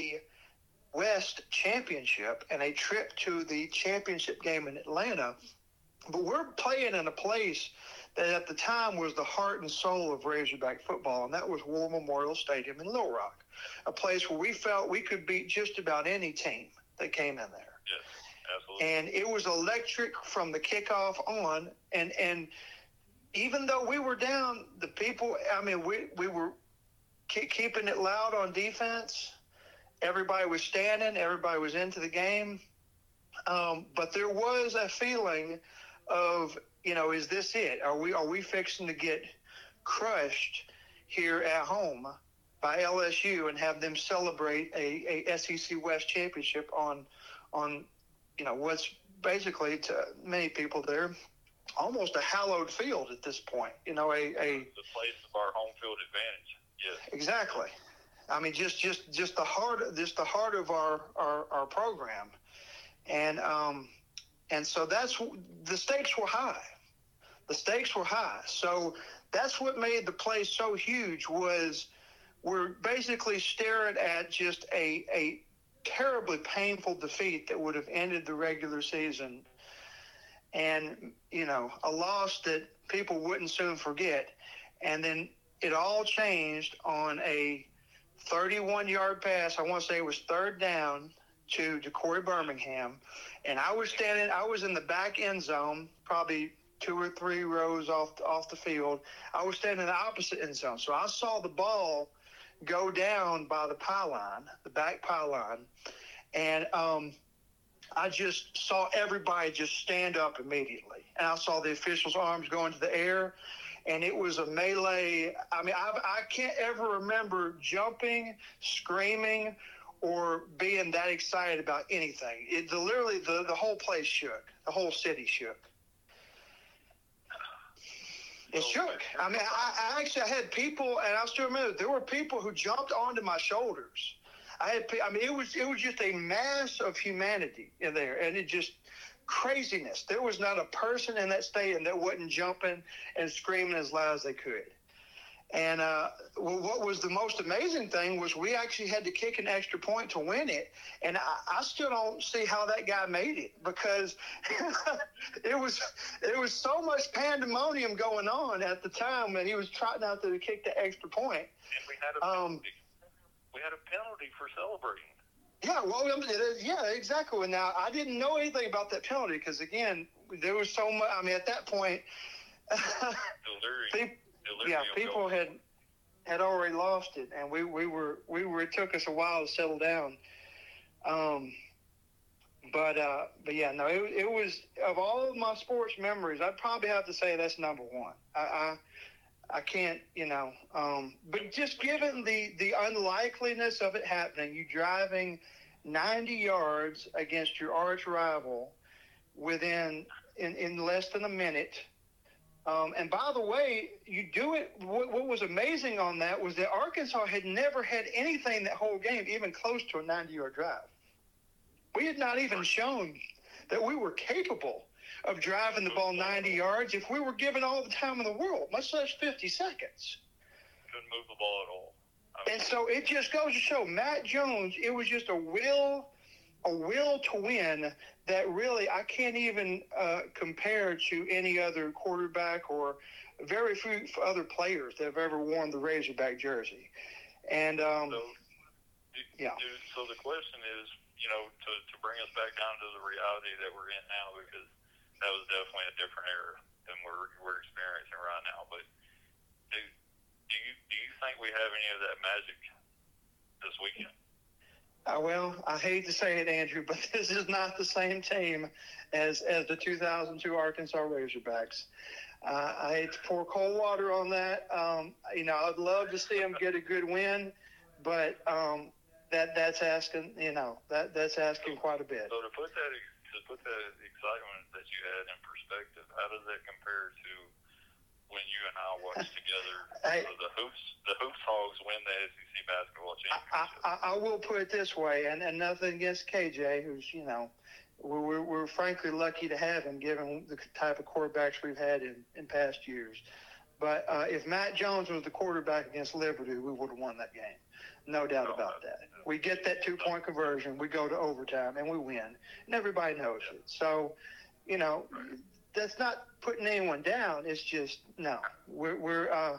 West championship and a trip to the championship game in Atlanta, but we're playing in a place that at the time was the heart and soul of Razorback football, and that was War Memorial Stadium in Little Rock, a place where we felt we could beat just about any team that came in there. And it was electric from the kickoff on, and and even though we were down, the people, I mean, we we were keeping it loud on defense. Everybody was standing. Everybody was into the game. Um, but there was a feeling of, you know, is this it? Are we are we fixing to get crushed here at home by LSU and have them celebrate a, a SEC West championship on on you know what's basically to many people there almost a hallowed field at this point. You know, a, a the place of our home field advantage. Yes. Exactly. I mean, just just just the heart, just the heart of our our, our program, and um, and so that's the stakes were high. The stakes were high. So that's what made the play so huge. Was we're basically staring at just a a terribly painful defeat that would have ended the regular season, and you know a loss that people wouldn't soon forget, and then it all changed on a 31 yard pass. I want to say it was third down to Corey Birmingham. And I was standing, I was in the back end zone, probably two or three rows off, off the field. I was standing in the opposite end zone. So I saw the ball go down by the pylon, the back pylon. And um, I just saw everybody just stand up immediately. And I saw the officials' arms go into the air and it was a melee. I mean, I, I can't ever remember jumping, screaming, or being that excited about anything. It the, literally the, the whole place shook. The whole city shook. It shook. I mean, I, I actually I had people, and I still remember there were people who jumped onto my shoulders. I had, I mean, it was it was just a mass of humanity in there, and it just craziness. There was not a person in that stadium that wasn't jumping and screaming as loud as they could. And uh, well, what was the most amazing thing was we actually had to kick an extra point to win it, and I, I still don't see how that guy made it because it was it was so much pandemonium going on at the time when he was trotting out there to kick the extra point. And we had a penalty. Um, we had a penalty for celebrating. Yeah, well, yeah, exactly. Now, I didn't know anything about that penalty because, again, there was so much. I mean, at that point, people, yeah, people had had already lost it, and we, we were we were. It took us a while to settle down. Um, but uh, but yeah, no, it, it was of all of my sports memories. I'd probably have to say that's number one. I, I I can't, you know. Um, but just given the the unlikeliness of it happening, you driving 90 yards against your arch rival within in, in less than a minute. Um, and by the way, you do it. What, what, was amazing on that was that Arkansas had never had anything that whole game even close to a 90 yard drive. We had not even shown that we were capable of driving the ball 90 yards if we were given all the time in the world, much less 50 seconds. Couldn't move the ball at all. I mean, and so it just goes to show Matt Jones, it was just a will, a will to win that really I can't even uh, compare to any other quarterback or very few other players that have ever worn the Razorback jersey. And um, so, yeah. So the question is, you know, to, to bring us back down to the reality that we're in now, because that was definitely a different era than we're we're experiencing right now. But do do you do you think we have any of that magic this weekend? Uh, well, I hate to say it, Andrew, but this is not the same team as as the 2002 Arkansas Razorbacks. Uh, I hate to pour cold water on that. Um, you know, I'd love to see them get a good win, but um, that that's asking, you know, that that's asking quite a bit. So to put that to put that excitement that you had in perspective, how does that compare to when you and I watched together I, the hoops the hoops hogs win the SEC basketball championship? I, I, I will put it this way, and, and nothing against KJ, who's you know. We're, we're frankly lucky to have him, given the type of quarterbacks we've had in, in past years. But uh, if Matt Jones was the quarterback against Liberty, we would have won that game. No doubt about that. We get that two point conversion, we go to overtime, and we win. And everybody knows it. So, you know, that's not putting anyone down. It's just, no. We're, we're uh,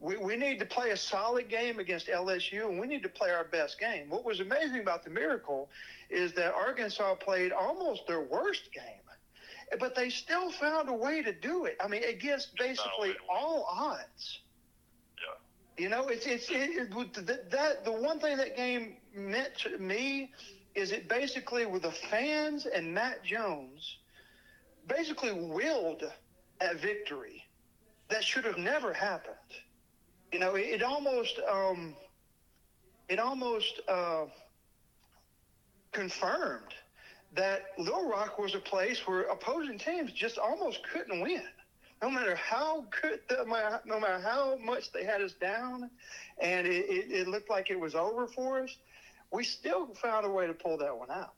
we, we need to play a solid game against LSU, and we need to play our best game. What was amazing about the miracle is that Arkansas played almost their worst game but they still found a way to do it. I mean, against basically all odds. Yeah. You know, it's it's it, it, that the one thing that game meant to me is it basically with the fans and Matt Jones basically willed at victory. That should have never happened. You know, it, it almost um, it almost uh, confirmed that Little Rock was a place where opposing teams just almost couldn't win. No matter how good, the, no matter how much they had us down, and it, it, it, looked like it was over for us, we still found a way to pull that one out,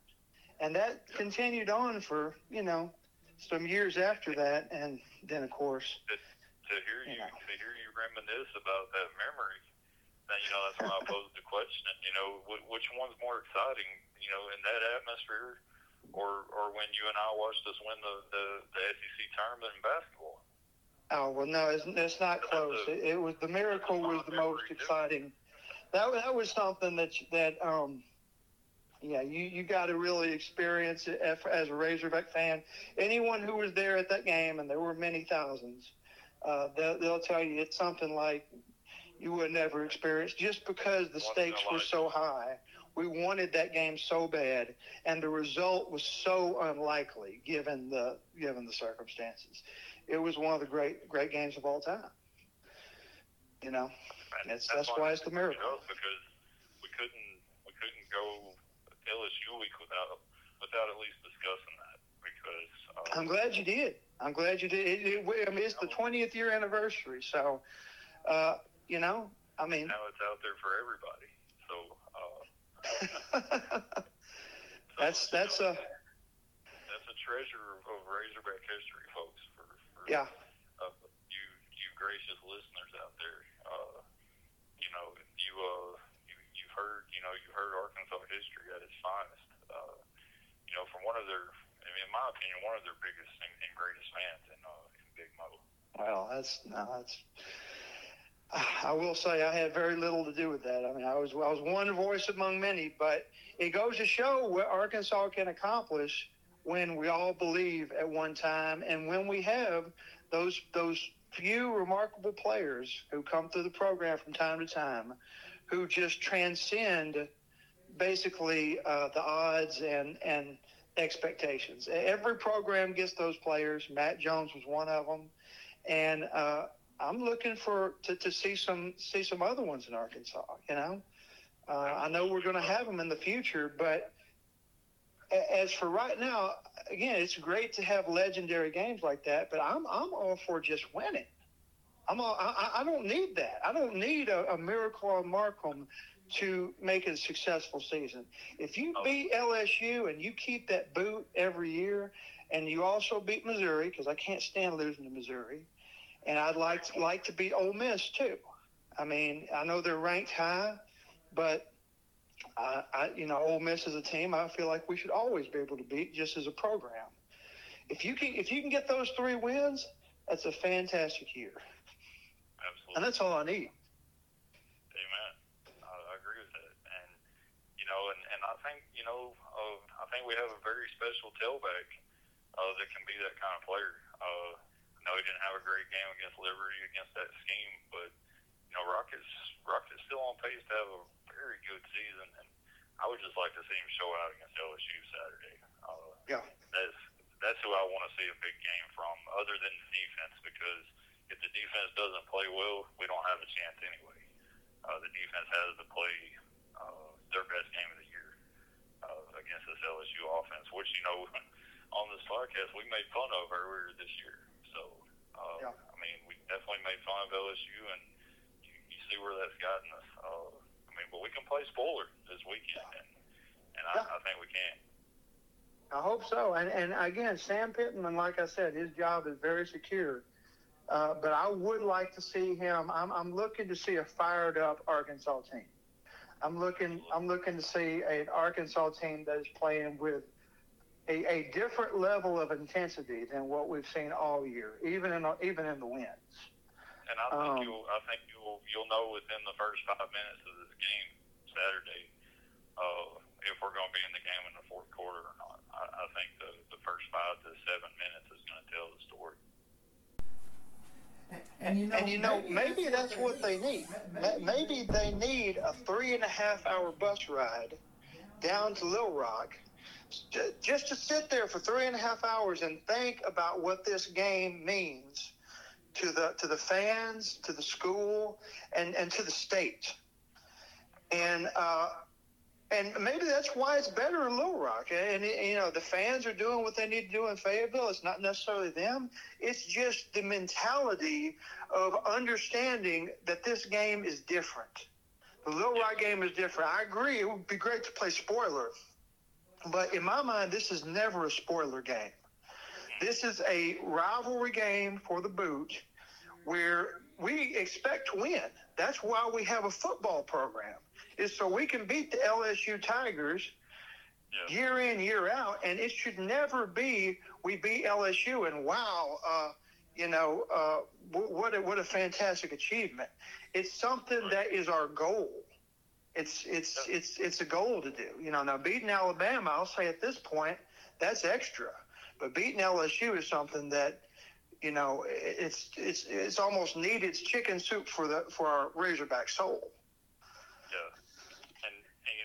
and that continued on for you know some years after that, and then of course. To, to hear you, you know. to hear you reminisce about that memory, then you know that's why I posed the question. You know, which one's more exciting? You know, in that atmosphere, or or when you and I watched us win the the, the SEC tournament in basketball. Oh well, no, it's, it's not close. It, it was the miracle was the most exciting. That that was something that that um, yeah, you you got to really experience it as a Razorback fan. Anyone who was there at that game, and there were many thousands, uh, they'll, they'll tell you it's something like you would never experience just because the stakes were so high. We wanted that game so bad, and the result was so unlikely given the given the circumstances it was one of the great great games of all time. You know, and that's, that's why it's the miracle. Because we couldn't we couldn't go LSU week without without at least discussing that. Because uh, I'm glad you did. I'm glad you did. It, it, I mean, it's the 20th year anniversary, so uh, you know, I mean, now it's out there for everybody. So uh, that's that's a that's a treasure of Razorback history, folks. Yeah. Uh, you you gracious listeners out there, uh, you know you uh heard you know you've heard Arkansas history at its finest. Uh, you know from one of their, I mean, in my opinion, one of their biggest and, and greatest fans in uh, in Big Mo. Well, that's no, that's. I will say I had very little to do with that. I mean, I was I was one voice among many, but it goes to show what Arkansas can accomplish when we all believe at one time and when we have those those few remarkable players who come through the program from time to time who just transcend basically uh, the odds and and expectations. Every program gets those players. Matt Jones was one of them, and uh, I'm looking for to, to see some see some other ones in Arkansas. You know, uh, I know we're going to have them in the future, but as for right now, again, it's great to have legendary games like that, but I'm I'm all for just winning. I'm I, I don't need that. I don't need a, a miracle on Markham to make it a successful season. If you oh. beat LSU and you keep that boot every year, and you also beat Missouri because I can't stand losing to Missouri, and I'd like to, like to beat Ole Miss too. I mean, I know they're ranked high, but I, I, you know, Ole Miss is a team, I feel like we should always be able to beat just as a program. If you can, if you can get those three wins, that's a fantastic year. Absolutely. And that's all I need. Amen. I, I agree with that. And, you know, and, and I think, you know, uh, I think we have a very special tailback uh, that can be that kind of player. Uh, I know he didn't have a great game against Liberty against that scheme, but you know Rockets Rockets still on pace to have a very good season, and I would just like to see him show out against LSU Saturday. Uh, yeah, that's that's who I want to see a big game from, other than the defense, because if the defense doesn't play well, we don't have a chance anyway. Uh, the defense has to play uh, their best game of the year uh, against this LSU offense, which you know on this podcast we made fun of earlier this year. So uh, yeah. I mean, we definitely made fun of LSU, and you, you see where that's gotten us. Uh, I mean, but we can play spoiler this weekend, and and I, yeah. I think we can. I hope so. And and again, Sam Pittman, like I said, his job is very secure. Uh, but I would like to see him. I'm, I'm looking to see a fired up Arkansas team. I'm looking. I'm looking to see an Arkansas team that is playing with a, a different level of intensity than what we've seen all year, even in even in the wins. And I think um, you'll. I think you'll. You'll know within the first five minutes of this game Saturday uh, if we're going to be in the game in the fourth quarter or not. I, I think the, the first five to seven minutes is going to tell the story. And you know, and you know maybe, maybe that's what they need. Maybe they need a three and a half hour bus ride down to Little Rock just to sit there for three and a half hours and think about what this game means to the to the fans, to the school, and and to the state. And uh, and maybe that's why it's better in Little Rock. And, you know, the fans are doing what they need to do in Fayetteville. It's not necessarily them. It's just the mentality of understanding that this game is different. The Little Rock game is different. I agree. It would be great to play spoiler. But in my mind, this is never a spoiler game. This is a rivalry game for the boot where we expect to win. That's why we have a football program is so we can beat the LSU Tigers yeah. year in, year out, and it should never be we beat LSU and wow, uh, you know, uh, what a, what a fantastic achievement. It's something right. that is our goal. It's it's yeah. it's it's a goal to do. You know, now beating Alabama, I'll say at this point, that's extra. But beating LSU is something that you know it's it's it's almost needed It's chicken soup for the for our Razorback soul.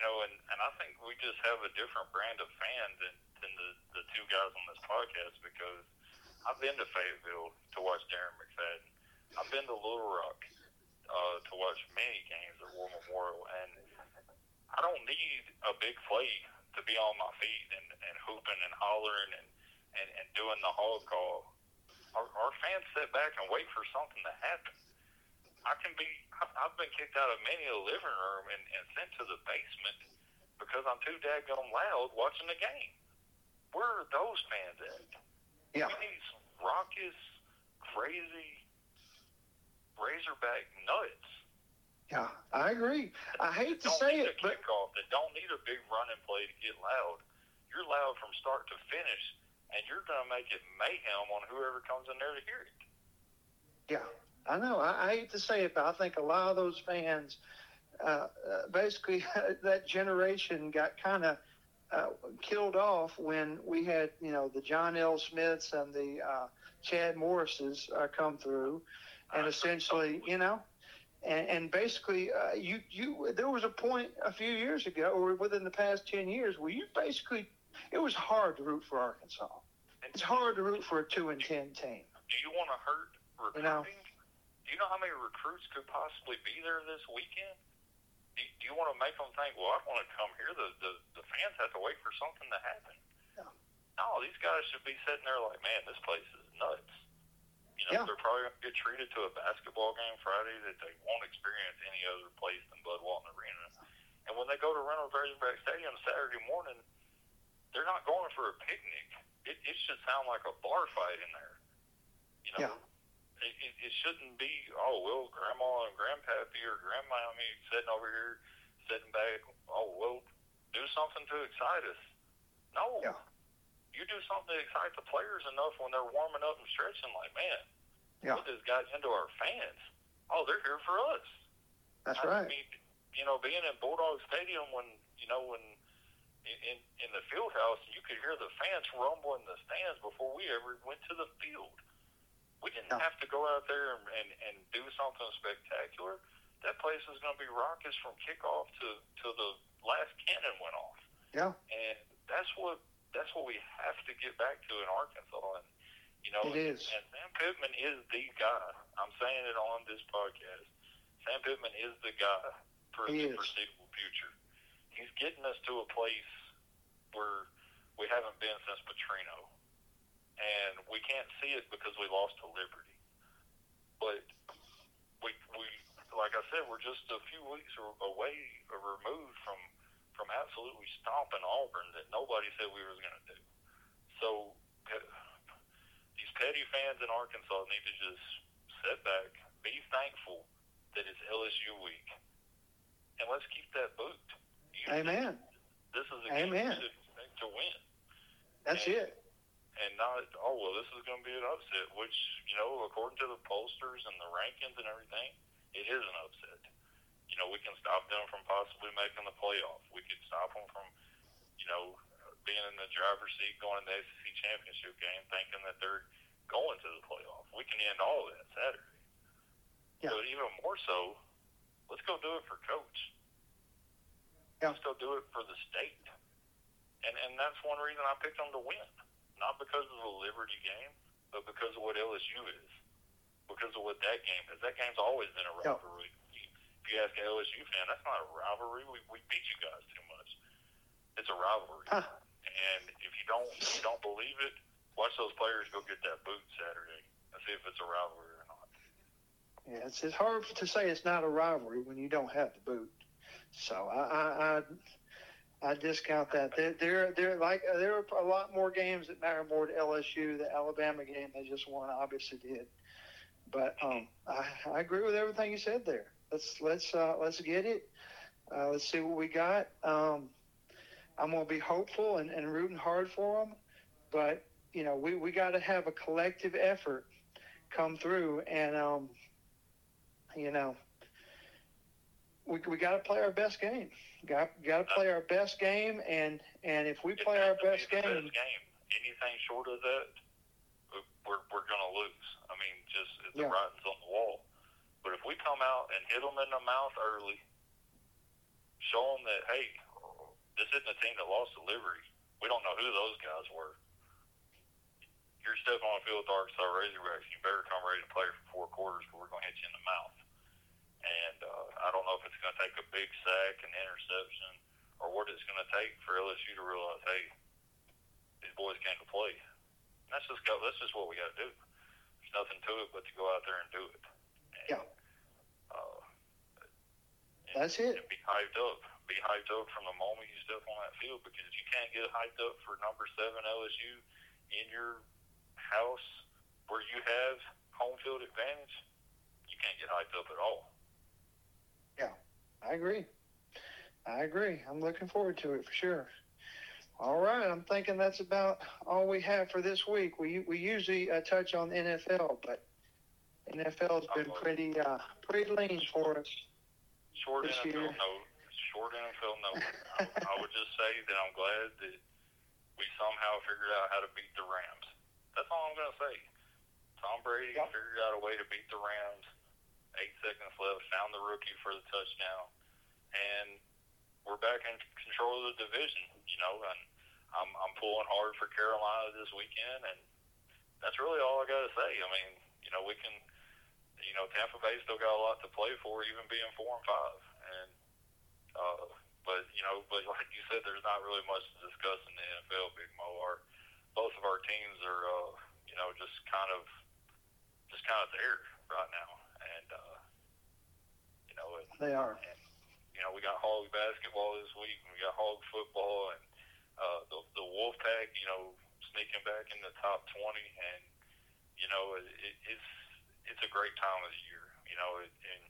Know, and, and I think we just have a different brand of fan than, than the, the two guys on this podcast because I've been to Fayetteville to watch Darren McFadden. I've been to Little Rock uh, to watch many games at War Memorial, and I don't need a big play to be on my feet and, and hooping and hollering and, and, and doing the hog call. Our, our fans sit back and wait for something to happen. I can be. I've been kicked out of many a living room and, and sent to the basement because I'm too daggone loud watching the game. Where are those fans at? Yeah. These raucous, crazy, Razorback nuts. Yeah, I agree. I hate to say it, but kickoff. They don't need a big running play to get loud. You're loud from start to finish, and you're going to make it mayhem on whoever comes in there to hear it. Yeah, I know. I, I hate to say it, but I think a lot of those fans, uh, uh, basically, that generation got kind of uh, killed off when we had, you know, the John L. Smiths and the uh, Chad Morrises uh, come through, and essentially, you know, and, and basically, uh, you you there was a point a few years ago, or within the past ten years, where you basically it was hard to root for Arkansas. It's hard to root for a two and ten team. Do you want to hurt recruiting? You know, you know how many recruits could possibly be there this weekend? Do, do you want to make them think, well, I want to come here? The, the the fans have to wait for something to happen. No, no these guys should be sitting there like, man, this place is nuts. You know, yeah. they're probably going to get treated to a basketball game Friday that they won't experience any other place than Bud Walton Arena. And when they go to Reynolds Razorback Stadium Saturday morning, they're not going for a picnic. It, it should sound like a bar fight in there. You know, yeah it, it, it shouldn't be, oh, well, grandma and grandpappy or grandmommy sitting over here, sitting back, oh, well, do something to excite us. No. Yeah. You do something to excite the players enough when they're warming up and stretching, like, man, yeah. what this got into our fans? Oh, they're here for us. That's I right. Mean, you know, being in Bulldog Stadium when, you know, when in in the field house, you could hear the fans rumble in the stands before we ever went to the field. We didn't have to go out there and, and, and do something spectacular. That place is going to be raucous from kickoff to to the last cannon went off. Yeah. And that's what that's what we have to get back to in Arkansas. And you know, it is. and Sam Pittman is the guy. I'm saying it on this podcast. Sam Pittman is the guy for he the is. foreseeable future. He's getting us to a place where we haven't been since Petrino. And we can't see it because we lost to Liberty. But we, we like I said, we're just a few weeks away or removed from, from absolutely stomping Auburn that nobody said we was going to do. So these petty fans in Arkansas need to just sit back, be thankful that it's LSU week, and let's keep that boot. You Amen. This is a game Amen. should to win. That's And- it. And not, oh, well, this is going to be an upset, which, you know, according to the pollsters and the rankings and everything, it is an upset. You know, we can stop them from possibly making the playoff. We could stop them from, you know, being in the driver's seat going to the SEC championship game thinking that they're going to the playoff. We can end all of that Saturday. Yeah. But even more so, let's go do it for coach. Yeah. Let's go do it for the state. And and that's one reason I picked them to win. Not because of the Liberty game, but because of what LSU is. Because of what that game is. That game's always been a rivalry. If you ask an LSU fan, that's not a rivalry. We we beat you guys too much. It's a rivalry. Huh. And if you don't if you don't believe it, watch those players go get that boot Saturday and see if it's a rivalry or not. Yeah, it's, it's hard to say it's not a rivalry when you don't have the boot. So I I, I, I discount that. There there like there are a lot more games that matter more to LSU. The Alabama game they just won obviously did. But um, I, I agree with everything you said there. Let's let's uh, let's get it. Uh, let's see what we got. Um, I'm gonna be hopeful and, and rooting hard for them, but you know we, we got to have a collective effort come through and um, you know, we, we got to play our best game. Got got to play our best game, and and if we play our to be best game, game. Anything short of that, we're we're gonna lose. I mean, just it's the Yeah. writing's on the wall. But if we come out and hit them in the mouth early, show them that hey, this isn't a team that lost delivery. We don't know who those guys were. You're stepping on the field with the Arkansas Razorbacks. You better come ready to play for four quarters, because we're going to hit you in the mouth. And uh, I don't know if it's going to take a big sack, an interception, or what it's going to take for LSU to realize, hey, these boys came to play. And that's just go. That's just what we got to do. There's nothing to it but to go out there and do it. And, Yeah. Uh, and, That's it. And be hyped up. Be hyped up from the moment you step on that field because you can't get hyped up for number seven LSU in your house where you have home field advantage. You can't get hyped up at all. I agree. I agree. I'm looking forward to it for sure. All right, I'm thinking that's about all we have for this week. We we usually uh, touch on NFL, but NFL's been pretty uh, pretty lean for us. Short This NFL year. note. Short NFL note. I, I would just say that I'm glad that we somehow figured out how to beat the Rams. That's all I'm going to say. Tom Brady Yep. figured out a way to beat the Rams. Eight seconds left. Found the rookie for the touchdown, and we're back in control of the division. You know, and I'm I'm pulling hard for Carolina this weekend, and that's really all I got to say. I mean, you know, we can. You know, Tampa Bay still got a lot to play for, even being four and five. And uh, but you know, but like you said, there's not really much to discuss in the NFL. Big Mo, our both of our teams are, uh, you know, just kind of, just kind of there right now, you know, and, They are. and you know, we got hog basketball this week, and we got hog football, and uh, the the Wolfpack, you know, sneaking back in the top twenty, and you know, it, it, it's it's a great time of the year, you know, it, and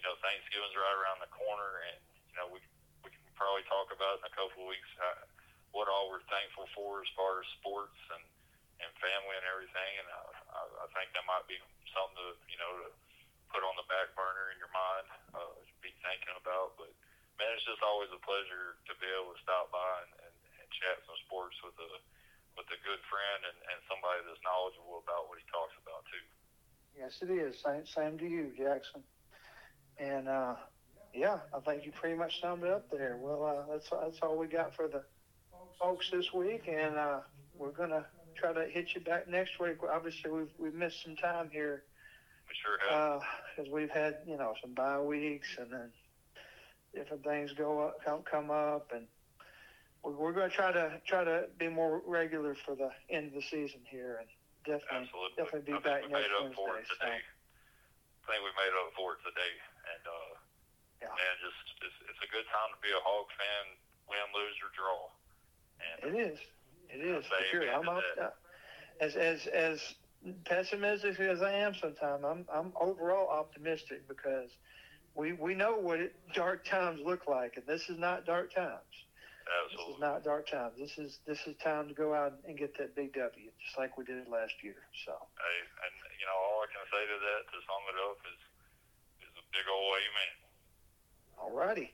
you know, Thanksgiving's right around the corner, and you know, we we can probably talk about in a couple of weeks how, what all we're thankful for as far as sports and and family and everything, and uh, I, I think that might be something to you know to put on the back burner in your mind, uh, be thinking about. But man, it's just always a pleasure to be able to stop by and, and, chat some sports with a with a good friend and, and somebody that's knowledgeable about what he talks about too. Yes, it is. Same, same to you, Jackson. And uh, yeah, I think you pretty much summed it up there. Well, uh, that's that's all we got for the folks this week, and uh, we're gonna try to hit you back next week. Obviously, we've we've missed some time here. Sure have. Because uh, we've had you know some bye weeks, and then different things go up, come come up, and we're, we're going to try to try to be more regular for the end of the season here, and definitely Absolutely. definitely be I back next made up for Wednesday. it today. I think we made up for it today, and uh, Yeah. man, just it's, it's a good time to be a Hog fan, win, lose or draw. And It is. It is for sure. I'm up, uh, as as as pessimistic as I am sometimes. I'm I'm overall optimistic because we we know what it, dark times look like, and this is not dark times. Absolutely. This is not dark times. This is this is time to go out and get that big W, just like we did last year. So hey, and you know all I can say to that to sum it up is is a big old amen. Alrighty.